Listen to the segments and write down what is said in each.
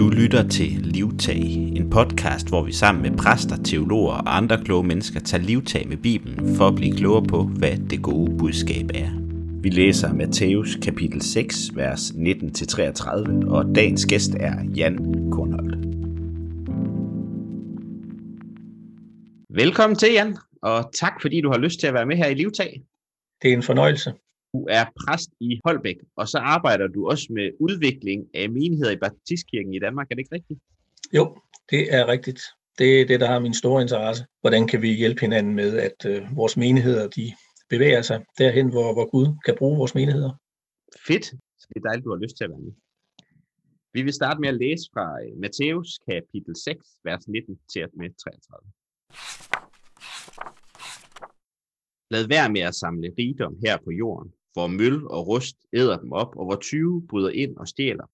Du lytter til Livtag, en podcast, hvor vi sammen med præster, teologer og andre kloge mennesker tager livtag med Bibelen for at blive klogere på, hvad det gode budskab er. Vi læser Matthæus kapitel 6, vers 19-33, og dagens gæst er Jan Kornholdt. Velkommen til, Jan, og tak fordi du har lyst til at være med her i Livtag. Det er en fornøjelse. Du er præst i Holbæk, og så arbejder du også med udvikling af menigheder i Baptistkirken i Danmark. Er det ikke rigtigt? Jo, det er rigtigt. Det er det, der har min store interesse. Hvordan kan vi hjælpe hinanden med, at øh, vores menigheder de bevæger sig derhen, hvor, hvor Gud kan bruge vores menigheder? Fedt. Så det er dejligt, du har lyst til at være med. Vi vil starte med at læse fra øh, Matthæus kapitel 6, vers 19 til med 33. Lad være med at samle rigdom her på jorden, hvor møl og rust æder dem op, og hvor tyve bryder ind og stjæler.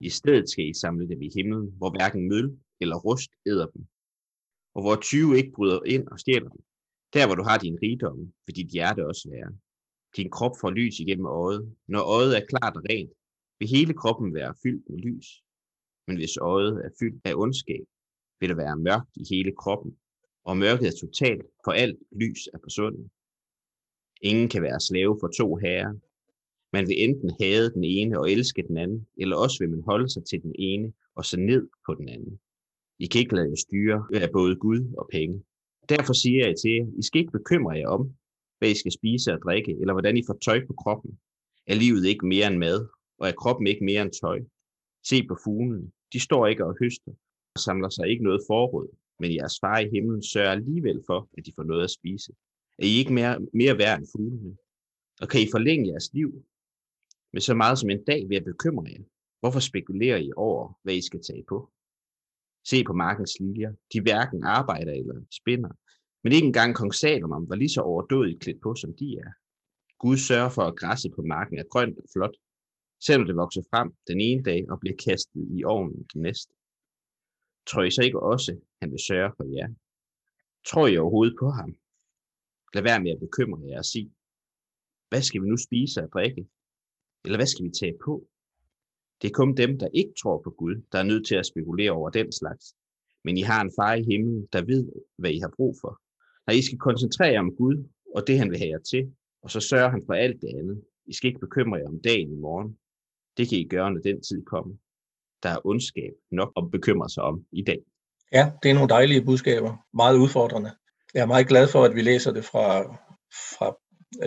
I stedet skal I samle dem i himlen, hvor hverken møl eller rust æder dem, og hvor tyve ikke bryder ind og stjæler dem. Der, hvor du har din rigdom, vil dit hjerte også være. Din krop får lys igennem øjet. Når øjet er klart og rent, vil hele kroppen være fyldt med lys. Men hvis øjet er fyldt af ondskab, vil der være mørkt i hele kroppen, og mørket er totalt, for alt lys er forsvundet. Ingen kan være slave for to herrer. Man vil enten hade den ene og elske den anden, eller også vil man holde sig til den ene og se ned på den anden. I kan ikke lade jer styre af både Gud og penge. Derfor siger jeg til jer, I skal ikke bekymre jer om, hvad I skal spise og drikke, eller hvordan I får tøj på kroppen. Er livet ikke mere end mad, og er kroppen ikke mere end tøj? Se på fuglene. De står ikke og høster, og samler sig ikke noget forråd, men jeres far i himlen sørger alligevel for, at de får noget at spise. Er I ikke mere, mere værd end fuglene? Og kan I forlænge jeres liv med så meget som en dag ved at bekymre jer? Hvorfor spekulerer I over, hvad I skal tage på? Se på markens liljer. De hverken arbejder eller spinder. Men ikke engang kong Salomon var lige så overdådigt klædt på, som de er. Gud sørger for, at græsset på marken er grønt og flot, selvom det vokser frem den ene dag og bliver kastet i ovnen den næste. Tror I så ikke også, han vil sørge for jer? Tror I overhovedet på ham? Lad være med at bekymre jer og sige, hvad skal vi nu spise og drikke? Eller hvad skal vi tage på? Det er kun dem, der ikke tror på Gud, der er nødt til at spekulere over den slags. Men I har en far i himlen, der ved, hvad I har brug for. Når I skal koncentrere jer om Gud og det, han vil have jer til, og så sørger han for alt det andet. I skal ikke bekymre jer om dagen i morgen. Det kan I gøre, når den tid kommer. Der er ondskab nok at bekymre sig om i dag. Ja, det er nogle dejlige budskaber. Meget udfordrende. Jeg er meget glad for, at vi læser det fra, fra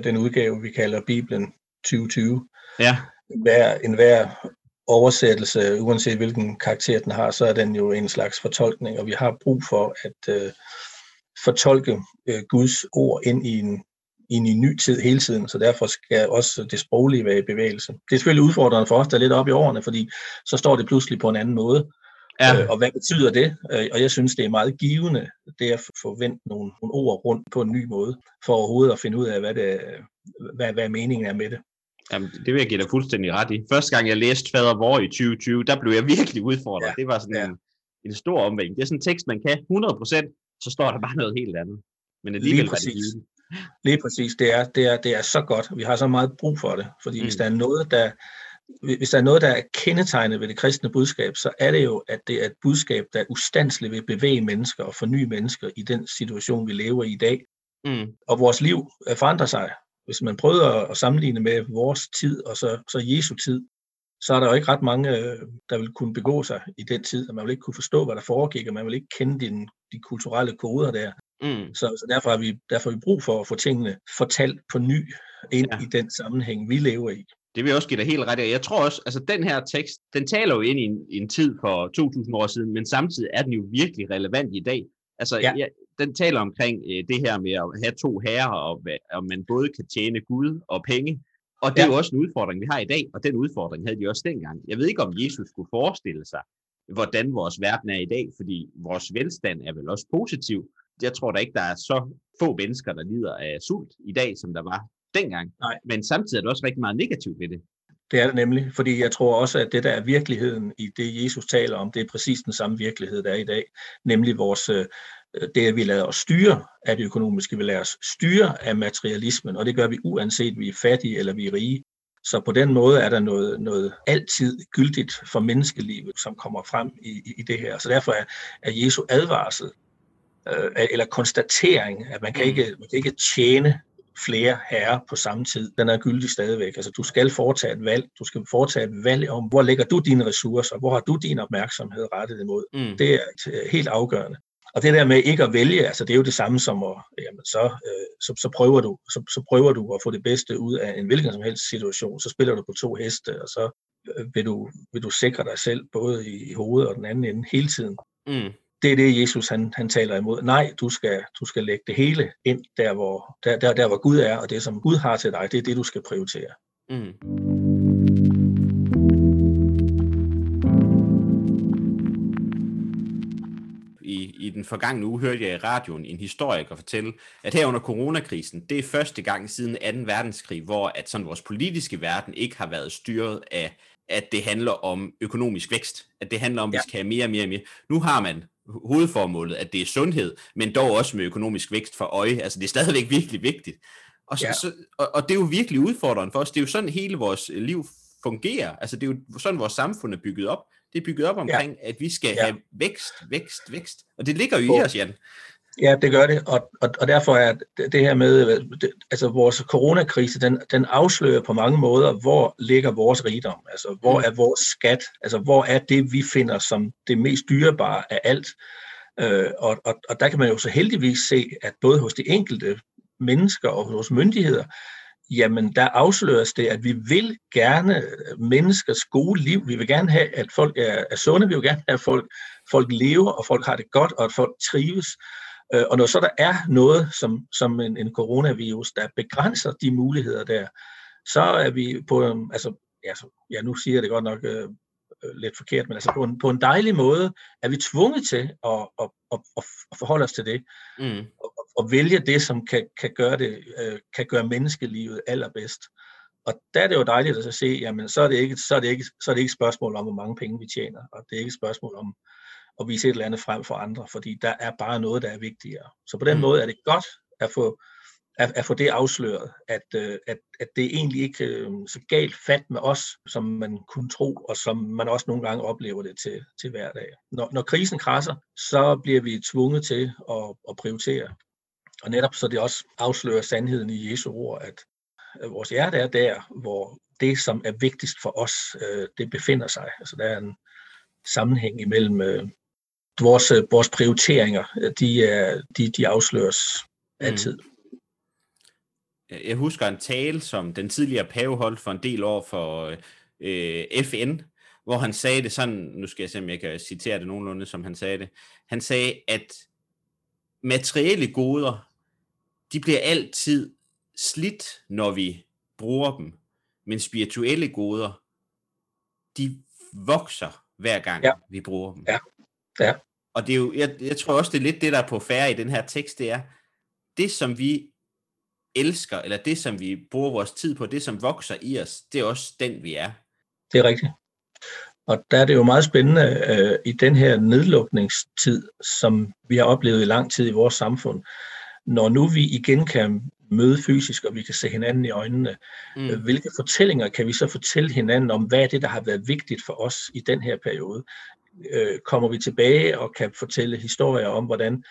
den udgave, vi kalder Bibelen 2020. Ja. Hver, en hver oversættelse, uanset hvilken karakter den har, så er den jo en slags fortolkning, og vi har brug for at uh, fortolke uh, Guds ord ind i en, ind i en ny tid hele tiden, så derfor skal også det sproglige være i bevægelse. Det er selvfølgelig udfordrende for os, der er lidt op i årene, fordi så står det pludselig på en anden måde, Ja. Øh, og hvad betyder det? Øh, og jeg synes, det er meget givende, det at forvente nogle, nogle ord rundt på en ny måde, for overhovedet at finde ud af, hvad, det, hvad, hvad meningen er med det. Jamen, det vil jeg give dig fuldstændig ret i. Første gang, jeg læste Fader Vor i 2020, der blev jeg virkelig udfordret. Ja. Det var sådan ja. en, en stor omvægning. Det er sådan en tekst, man kan 100%, så står der bare noget helt andet. Men alligevel Lige præcis. det Lige præcis. Det er, det, er, det er så godt. Vi har så meget brug for det. Fordi mm. hvis der er noget, der, hvis der er noget, der er kendetegnet ved det kristne budskab, så er det jo, at det er et budskab, der ustandsligt vil bevæge mennesker og forny mennesker i den situation, vi lever i i dag. Mm. Og vores liv forandrer sig. Hvis man prøver at sammenligne med vores tid og så, så Jesu tid, så er der jo ikke ret mange, der vil kunne begå sig i den tid, og man vil ikke kunne forstå, hvad der foregik, og man vil ikke kende de, de kulturelle koder der. Mm. Så, så derfor, har vi, derfor har vi brug for at få tingene fortalt på ny ind ja. i den sammenhæng, vi lever i. Det vil jeg også give dig helt ret af. Jeg tror også, altså den her tekst, den taler jo ind i en, i en tid for 2000 år siden, men samtidig er den jo virkelig relevant i dag. Altså, ja. Ja, den taler omkring øh, det her med at have to herrer, og, og man både kan tjene Gud og penge. Og det ja. er jo også en udfordring, vi har i dag, og den udfordring havde de også dengang. Jeg ved ikke, om Jesus skulle forestille sig, hvordan vores verden er i dag, fordi vores velstand er vel også positiv. Jeg tror da ikke, der er så få mennesker, der lider af sult i dag, som der var dengang. Nej. Men samtidig er der også rigtig meget negativt ved det. Det er det nemlig, fordi jeg tror også, at det der er virkeligheden i det, Jesus taler om, det er præcis den samme virkelighed, der er i dag. Nemlig vores, øh, det, at vi lader os styre af det økonomiske, vi lader os styre af materialismen, og det gør vi uanset, vi er fattige eller vi er rige. Så på den måde er der noget, noget altid gyldigt for menneskelivet, som kommer frem i, i, i det her. Så derfor er, er Jesu advarsel, øh, eller konstatering, at man kan, mm. ikke, man kan ikke tjene flere herrer på samme tid, den er gyldig stadigvæk. Altså, du skal foretage et valg. Du skal foretage et valg om, hvor lægger du dine ressourcer, hvor har du din opmærksomhed rettet imod. Mm. Det er helt afgørende. Og det der med ikke at vælge, altså det er jo det samme som at, jamen så, øh, så, så, prøver du, så, så prøver du at få det bedste ud af en hvilken som helst situation. Så spiller du på to heste, og så øh, vil du, vil du sikre dig selv både i hovedet og den anden ende hele tiden. Mm. Det er det, Jesus han, han taler imod. Nej, du skal, du skal lægge det hele ind der hvor, der, der, der, hvor Gud er, og det, som Gud har til dig, det er det, du skal prioritere. Mm. i den forgangne uge hørte jeg i radioen en historiker fortælle, at her under coronakrisen, det er første gang siden 2. verdenskrig, hvor at sådan vores politiske verden ikke har været styret af, at det handler om økonomisk vækst, at det handler om, at ja. vi skal have mere og mere og mere. Nu har man hovedformålet, at det er sundhed, men dog også med økonomisk vækst for øje. Altså det er stadigvæk virkelig vigtigt. Og, så, ja. så, og, og det er jo virkelig udfordrende for os. Det er jo sådan hele vores liv fungerer. Altså det er jo sådan vores samfund er bygget op. Det er bygget op omkring, ja. at vi skal ja. have vækst, vækst, vækst. Og det ligger jo i os, Jan. Ja, det gør det, og, og, og derfor er det, det her med, det, altså vores coronakrise, den, den afslører på mange måder, hvor ligger vores rigdom, altså hvor mm. er vores skat, altså hvor er det, vi finder som det mest dyrebare af alt. Øh, og, og, og der kan man jo så heldigvis se, at både hos de enkelte mennesker og hos myndigheder, jamen der afsløres det, at vi vil gerne menneskers gode liv. Vi vil gerne have, at folk er, er sunde. Vi vil gerne have, at folk, folk lever, og folk har det godt, og at folk trives. Øh, og når så der er noget som, som en, en coronavirus, der begrænser de muligheder der, så er vi på, altså, ja, så, ja nu siger jeg det godt nok øh, øh, lidt forkert, men altså på en, på en dejlig måde er vi tvunget til at, at, at, at, forholde os til det. Mm. Og, og vælge det, som kan, kan, gøre det, øh, kan gøre menneskelivet allerbedst. Og der er det jo dejligt at se, jamen så er det ikke, så er det ikke, så er det ikke et spørgsmål om, hvor mange penge vi tjener, og det er ikke et spørgsmål om at vise et eller andet frem for andre, fordi der er bare noget, der er vigtigere. Så på den mm. måde er det godt at få, at, at få det afsløret, at, øh, at, at det egentlig ikke øh, så galt fat med os, som man kunne tro, og som man også nogle gange oplever det til, til hverdag. Når, når krisen krasser, så bliver vi tvunget til at, at prioritere. Og netop så det også afslører sandheden i Jesu ord, at vores hjerte er der, hvor det, som er vigtigst for os, øh, det befinder sig. Altså der er en sammenhæng imellem vores, øh, vores prioriteringer, de, er, de, de afsløres altid. Mm. Jeg husker en tale, som den tidligere pave holdt for en del år for øh, FN, hvor han sagde det sådan, nu skal jeg se, om jeg kan citere det nogenlunde, som han sagde det. Han sagde, at materielle goder, de bliver altid slidt, når vi bruger dem, men spirituelle goder, de vokser hver gang ja. vi bruger dem. Ja. Ja. Og det er jo, jeg, jeg tror også, det er lidt det, der er på færre i den her tekst, det er, det som vi elsker, eller det som vi bruger vores tid på, det som vokser i os, det er også den, vi er. Det er rigtigt. Og der er det jo meget spændende øh, i den her nedlukningstid, som vi har oplevet i lang tid i vores samfund, når nu vi igen kan møde fysisk, og vi kan se hinanden i øjnene, mm. øh, hvilke fortællinger kan vi så fortælle hinanden om, hvad er det, der har været vigtigt for os i den her periode? Øh, kommer vi tilbage og kan fortælle historier om, hvordan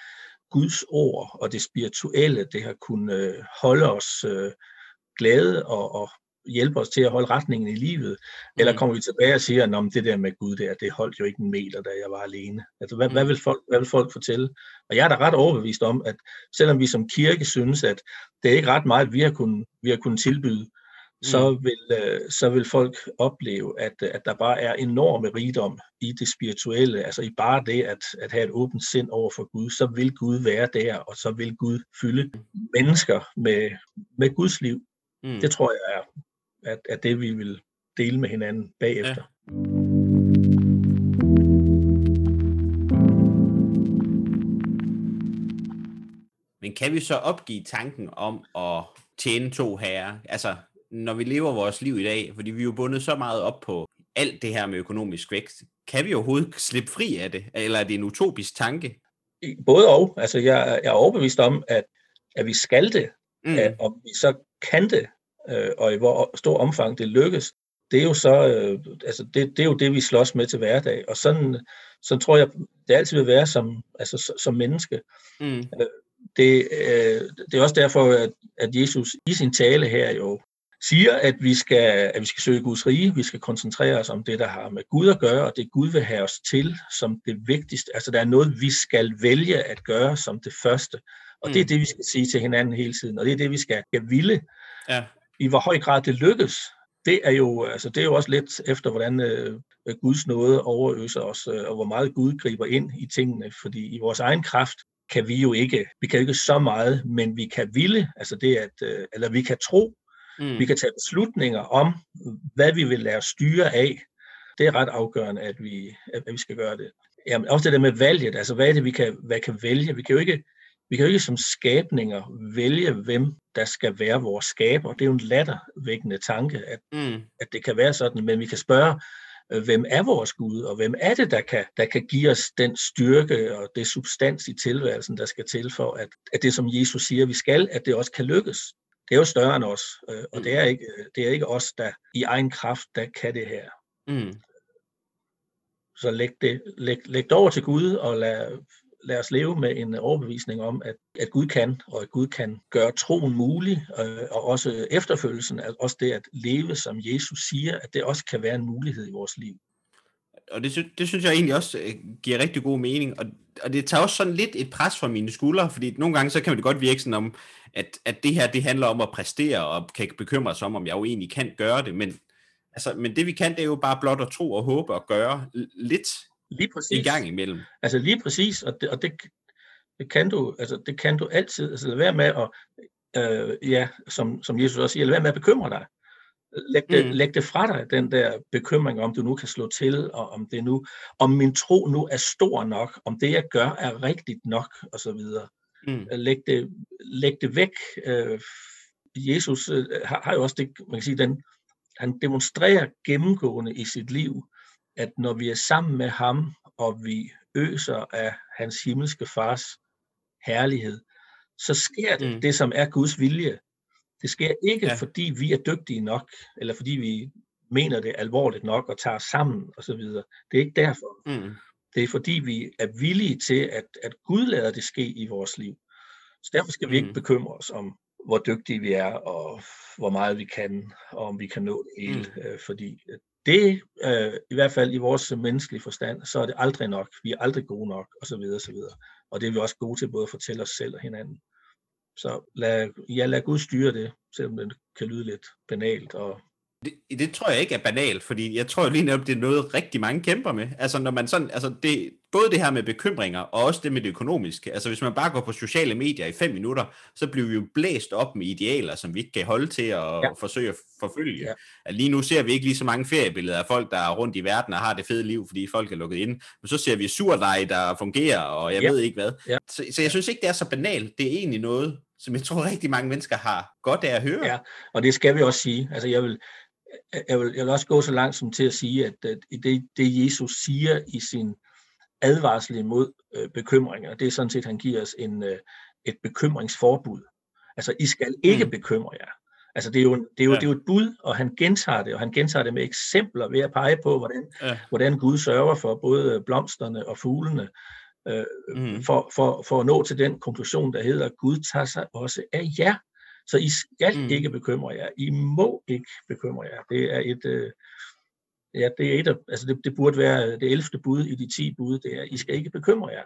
Guds ord og det spirituelle, det har kunnet øh, holde os øh, glade og, og hjælpe os til at holde retningen i livet? Eller mm. kommer vi tilbage og siger, at det der med Gud der, det holdt jo ikke en meter, da jeg var alene? Altså, hvad, mm. hvad, vil folk, hvad vil folk fortælle? Og jeg er da ret overbevist om, at selvom vi som kirke synes, at det er ikke ret meget, vi har kunnet, vi har kunnet tilbyde, så mm. vil, øh, så vil folk opleve, at, at der bare er enorme rigdom i det spirituelle, altså i bare det at, at have et åbent sind over for Gud, så vil Gud være der, og så vil Gud fylde mennesker med, med Guds liv. Mm. Det tror jeg er, at, at det, vi vil dele med hinanden bagefter. Ja. Men kan vi så opgive tanken om at tjene to herrer? Altså, når vi lever vores liv i dag, fordi vi er jo bundet så meget op på alt det her med økonomisk vækst, kan vi overhovedet slippe fri af det? Eller er det en utopisk tanke? Både og. Altså, jeg, jeg er overbevist om, at, at vi skal det. Mm. At, om vi så kan det, øh, og i hvor stor omfang det lykkes, det er jo så, øh, altså det, det er jo det, vi slås med til hverdag, og sådan, så tror jeg, det altid vil være som, altså, som menneske. Mm. Øh, det, øh, det er også derfor, at, at Jesus i sin tale her jo siger, at vi, skal, at vi skal søge Guds rige, vi skal koncentrere os om det, der har med Gud at gøre, og det Gud vil have os til som det vigtigste. Altså der er noget, vi skal vælge at gøre som det første, og mm. det er mm. det, vi skal sige til hinanden hele tiden, og det er det, vi skal, skal ville. Ja. I hvor høj grad det lykkes, det er jo, altså, det er jo også lidt efter, hvordan øh, Guds nåde overøser os, øh, og hvor meget Gud griber ind i tingene, fordi i vores egen kraft kan vi jo ikke, vi kan ikke så meget, men vi kan ville, altså det at, øh, eller vi kan tro, mm. vi kan tage beslutninger om, hvad vi vil lade styre af. Det er ret afgørende, at vi, at vi skal gøre det. Jamen, også det der med valget, altså hvad er det, vi kan, hvad kan vælge? Vi kan jo ikke, vi kan jo ikke som skabninger vælge, hvem der skal være vores skaber. Det er jo en lattervækkende tanke, at, mm. at det kan være sådan, men vi kan spørge, øh, hvem er vores Gud, og hvem er det, der kan, der kan give os den styrke og det substans i tilværelsen, der skal til for, at, at det, som Jesus siger, vi skal, at det også kan lykkes. Det er jo større end os, øh, og det er, ikke, det er ikke os, der i egen kraft, der kan det her. Mm. Så læg det, læg, læg det over til Gud, og lad, lad os leve med en overbevisning om, at, at Gud kan, og at Gud kan gøre troen mulig, øh, og også efterfølgelsen, at også det at leve, som Jesus siger, at det også kan være en mulighed i vores liv. Og det, sy- det synes jeg egentlig også øh, giver rigtig god mening, og, og det tager også sådan lidt et pres fra mine skuldre, fordi nogle gange så kan det godt virke sådan om, at, at det her det handler om at præstere, og kan bekymre sig om, om jeg jo egentlig kan gøre det, men, altså, men det vi kan, det er jo bare blot at tro og håbe og gøre lidt Lige præcis. I gang imellem. Altså lige præcis, og det, og det, det kan du, altså det kan du altid, altså lad være med at, øh, ja, som, som Jesus også siger, lad være med at bekymre dig. Læg det, mm. læg det fra dig, den der bekymring, om du nu kan slå til, og om det nu, om min tro nu er stor nok, om det jeg gør er rigtigt nok, og så videre. Mm. Læg, det, læg det væk. Øh, Jesus øh, har, har jo også det, man kan sige, den, han demonstrerer gennemgående i sit liv, at når vi er sammen med ham, og vi øser af hans himmelske fars herlighed, så sker det, mm. det som er Guds vilje. Det sker ikke, ja. fordi vi er dygtige nok, eller fordi vi mener det alvorligt nok og tager sammen osv. Det er ikke derfor. Mm. Det er fordi, vi er villige til, at, at Gud lader det ske i vores liv. Så derfor skal mm. vi ikke mm. bekymre os om, hvor dygtige vi er, og hvor meget vi kan, og om vi kan nå det hele. Mm. Øh, fordi det, øh, i hvert fald i vores menneskelige forstand, så er det aldrig nok. Vi er aldrig gode nok, så videre. Og det er vi også gode til både at fortælle os selv og hinanden. Så lad, ja, lad Gud styre det, selvom det kan lyde lidt banalt og det, det tror jeg ikke er banalt, fordi jeg tror lige netop, det er noget rigtig mange kæmper med. Altså når man sådan, altså det, både det her med bekymringer, og også det med det økonomiske. Altså hvis man bare går på sociale medier i fem minutter, så bliver vi jo blæst op med idealer, som vi ikke kan holde til at ja. forsøge at forfølge. Ja. At lige nu ser vi ikke lige så mange feriebilleder af folk, der er rundt i verden og har det fede liv, fordi folk er lukket ind. Men så ser vi surdej, der fungerer, og jeg ja. ved ikke hvad. Ja. Så, så jeg synes ikke, det er så banalt. Det er egentlig noget, som jeg tror rigtig mange mennesker har godt af at høre. Ja, og det skal vi også sige. Altså jeg vil, jeg vil, jeg vil også gå så langt som til at sige, at, at det, det Jesus siger i sin advarsel imod øh, bekymringer, det er sådan set, at han giver os en, øh, et bekymringsforbud. Altså, I skal ikke mm. bekymre jer. Altså, det er, jo, det, er jo, ja. det er jo et bud, og han gentager det, og han gentager det med eksempler ved at pege på, hvordan, ja. hvordan Gud sørger for både blomsterne og fuglene, øh, mm. for, for, for at nå til den konklusion, der hedder, Gud tager sig også af jer. Så I skal mm. ikke bekymre jer. I må ikke bekymre jer. Det er et, øh, ja, det er et af, altså det, det burde være det 11. bud i de 10 bud, det er, I skal ikke bekymre jer.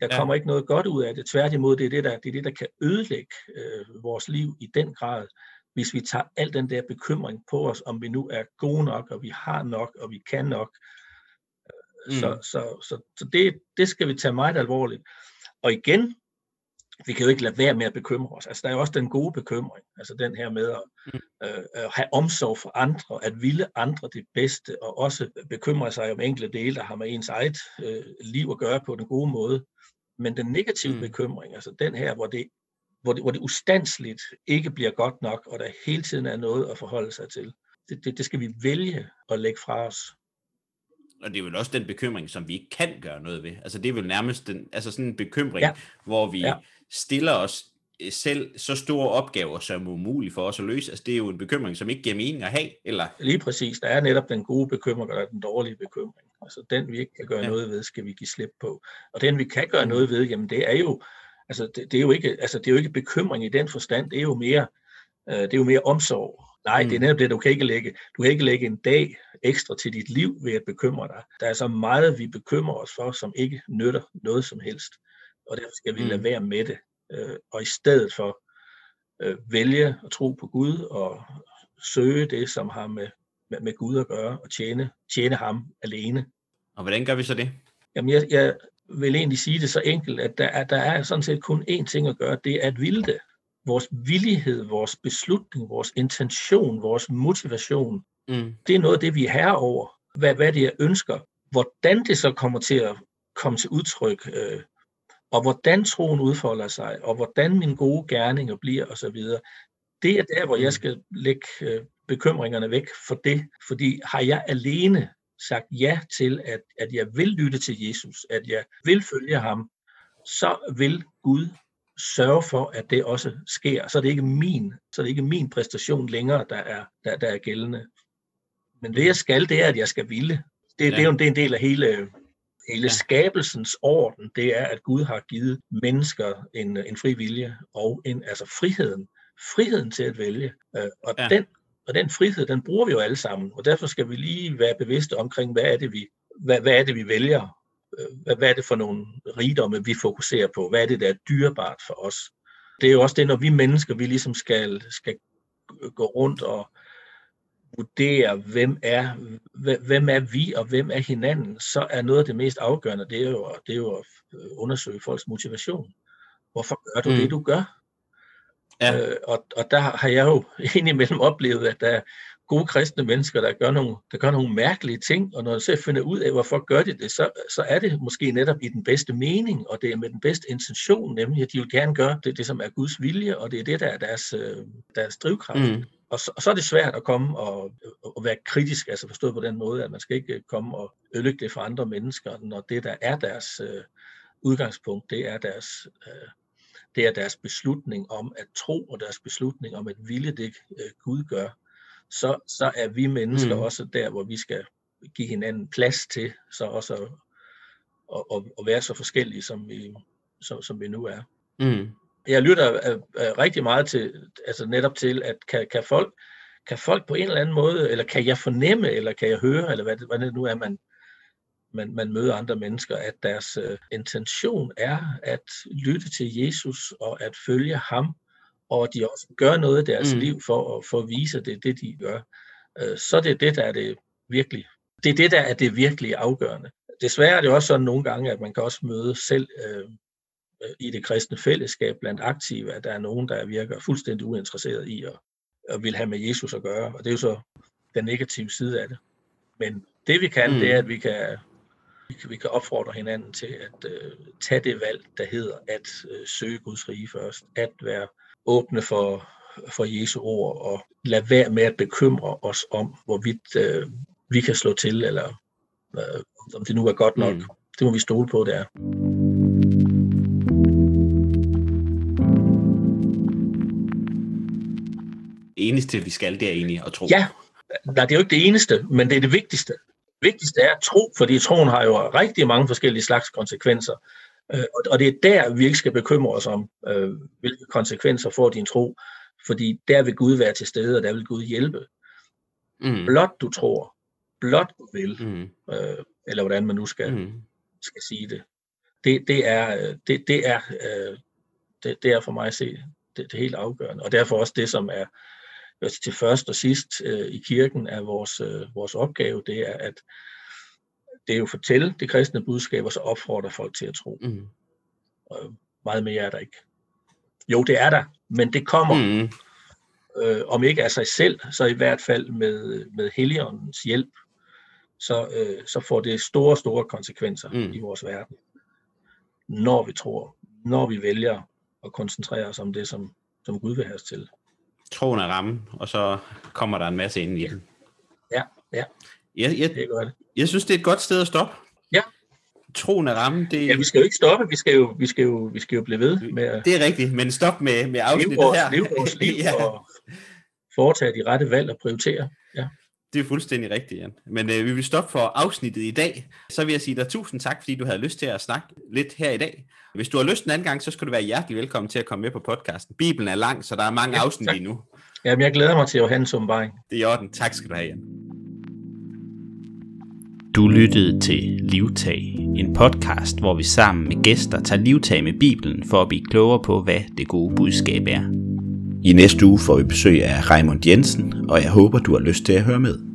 Der ja. kommer ikke noget godt ud af det. Tværtimod, det er det, der, det er det, der kan ødelægge øh, vores liv i den grad, hvis vi tager al den der bekymring på os, om vi nu er gode nok, og vi har nok, og vi kan nok. Mm. Så, så, så, så det, det skal vi tage meget alvorligt. Og igen, vi kan jo ikke lade være med at bekymre os. Altså, der er jo også den gode bekymring, altså den her med at, mm. øh, at have omsorg for andre, at ville andre det bedste, og også bekymre sig om enkelte dele, der har med ens eget øh, liv at gøre på den gode måde. Men den negative mm. bekymring, altså den her, hvor det, hvor, det, hvor det ustandsligt ikke bliver godt nok, og der hele tiden er noget at forholde sig til, det, det, det skal vi vælge at lægge fra os. Og det er vel også den bekymring, som vi ikke kan gøre noget ved. Altså det er vel nærmest den, altså sådan en bekymring, ja. hvor vi ja stiller os selv så store opgaver, som er umulige for os at løse, altså det er jo en bekymring, som ikke giver mening at have, eller? Lige præcis. Der er netop den gode bekymring, og den dårlige bekymring. Altså den, vi ikke kan gøre ja. noget ved, skal vi give slip på. Og den, vi kan gøre noget ved, jamen det er jo, altså det, det er jo ikke, altså det er jo ikke bekymring i den forstand, det er jo mere, øh, det er jo mere omsorg. Nej, mm. det er mm. netop det, du kan ikke lægge, du kan ikke lægge en dag ekstra til dit liv ved at bekymre dig. Der er så meget, vi bekymrer os for, som ikke nytter noget som helst. Og derfor skal vi mm. lade være med det øh, og i stedet for øh, vælge at tro på Gud og søge det, som har med, med, med Gud at gøre, og tjene, tjene ham alene. Og hvordan gør vi så det? Jamen, jeg, jeg vil egentlig sige det så enkelt, at der er, der er sådan set kun én ting at gøre, det er at ville det. Vores villighed, vores beslutning, vores intention, vores motivation, mm. det er noget af det, vi er herre over. Hvad, hvad det er, jeg ønsker. Hvordan det så kommer til at komme til udtryk, øh, og hvordan troen udfolder sig, og hvordan mine gode gerninger bliver osv., det er der, hvor jeg mm. skal lægge øh, bekymringerne væk for det, fordi har jeg alene sagt ja til, at, at jeg vil lytte til Jesus, at jeg vil følge ham, så vil Gud sørge for, at det også sker. Så er det ikke min, så er det ikke min præstation længere, der er, der, der er gældende. Men det jeg skal, det er, at jeg skal ville. Det, ja. det, er jo det er en del af hele, Hele ja. skabelsens orden, det er, at Gud har givet mennesker en, en fri vilje og en, altså friheden. Friheden til at vælge. Øh, og, ja. den, og den frihed, den bruger vi jo alle sammen. Og derfor skal vi lige være bevidste omkring, hvad er det, vi, hvad, hvad er det, vi vælger? Øh, hvad, hvad er det for nogle rigdomme, vi fokuserer på? Hvad er det, der er dyrebart for os? Det er jo også det, når vi mennesker, vi ligesom skal, skal gå rundt og, vurdere, hvem er, hvem er vi og hvem er hinanden, så er noget af det mest afgørende, det er jo, det er jo at øh, undersøge folks motivation. Hvorfor gør du mm. det, du gør? Ja. Øh, og, og der har jeg jo indimellem oplevet, at der er gode kristne mennesker, der gør nogle, der gør nogle mærkelige ting, og når jeg så finder ud af, hvorfor gør de det, så, så er det måske netop i den bedste mening, og det er med den bedste intention, nemlig at de vil gerne gøre det, det som er Guds vilje, og det er det, der er deres, øh, deres drivkraft. Mm. Og så, og så er det svært at komme og, og være kritisk, altså forstået på den måde, at man skal ikke komme og ødelægge det for andre mennesker, når det, der er deres øh, udgangspunkt, det er deres, øh, det er deres beslutning om at tro, og deres beslutning om at ville det, øh, Gud gør. Så, så er vi mennesker mm. også der, hvor vi skal give hinanden plads til, så også at, at, at, være så forskellige, som vi, som, som vi nu er. Mm jeg lytter uh, rigtig meget til, altså netop til, at kan, kan, folk, kan folk på en eller anden måde, eller kan jeg fornemme, eller kan jeg høre, eller hvad, hvad det nu er, man, man, man møder andre mennesker, at deres uh, intention er at lytte til Jesus og at følge ham, og de også gør noget i deres mm. liv for at, for at vise, at det er det, de gør. Uh, så det er det, der er det virkelig. Det er det, der er det virkelig afgørende. Desværre er det også sådan nogle gange, at man kan også møde selv øh, i det kristne fællesskab blandt aktive, at der er nogen, der virker fuldstændig uinteresseret i at, at vil have med Jesus at gøre. Og det er jo så den negative side af det. Men det vi kan, mm. det er, at vi kan, vi kan opfordre hinanden til at uh, tage det valg, der hedder at uh, søge Guds rige først. At være åbne for, for Jesu ord og lade være med at bekymre os om, hvorvidt uh, vi kan slå til, eller uh, om det nu er godt nok. Mm. Det må vi stole på, det er. eneste, vi skal, det er egentlig at tro. Ja, nej, det er jo ikke det eneste, men det er det vigtigste. Det vigtigste er at tro, fordi troen har jo rigtig mange forskellige slags konsekvenser. Øh, og det er der, vi ikke skal bekymre os om, øh, hvilke konsekvenser får din tro. Fordi der vil Gud være til stede, og der vil Gud hjælpe. Mm. Blot du tror, blot du vil, mm. øh, eller hvordan man nu skal, mm. skal sige det. Det, det er, det, det, er, det, det er for mig at se det, det helt afgørende. Og derfor også det, som er altså til først og sidst øh, i kirken er vores, øh, vores opgave, det er at det er jo at fortælle det kristne budskab, og så opfordre folk til at tro. Mm. Og meget mere er der ikke. Jo, det er der, men det kommer, mm. øh, om ikke af sig selv, så i hvert fald med, med Helligåndens hjælp, så, øh, så får det store, store konsekvenser mm. i vores verden. Når vi tror, når vi vælger at koncentrere os om det, som, som Gud vil have os til troen er ramme, og så kommer der en masse ind i den. Ja, ja. Jeg, jeg, det er godt. Jeg synes, det er et godt sted at stoppe. Ja. troen er ramme. Det... Ja, vi skal jo ikke stoppe, vi skal jo, vi skal jo, vi skal jo blive ved med at Det er rigtigt, men stop med, med afsnittet vores, her. leve vores liv ja, og foretage de rette valg og prioritere. Ja. det er fuldstændig rigtigt, Jan. Men øh, vi vil stoppe for afsnittet i dag. Så vil jeg sige dig tusind tak, fordi du havde lyst til at snakke lidt her i dag. Hvis du har lyst en anden gang, så skal du være hjertelig velkommen til at komme med på podcasten. Bibelen er lang, så der er mange Ja, afsnit tak. endnu. Jamen, jeg glæder mig til Johannes åbenbaring. Det er i orden. Tak skal du have, Jan. Du lyttede til Livtag, en podcast, hvor vi sammen med gæster tager livtag med Bibelen for at blive klogere på, hvad det gode budskab er. I næste uge får vi besøg af Raymond Jensen, og jeg håber, du har lyst til at høre med.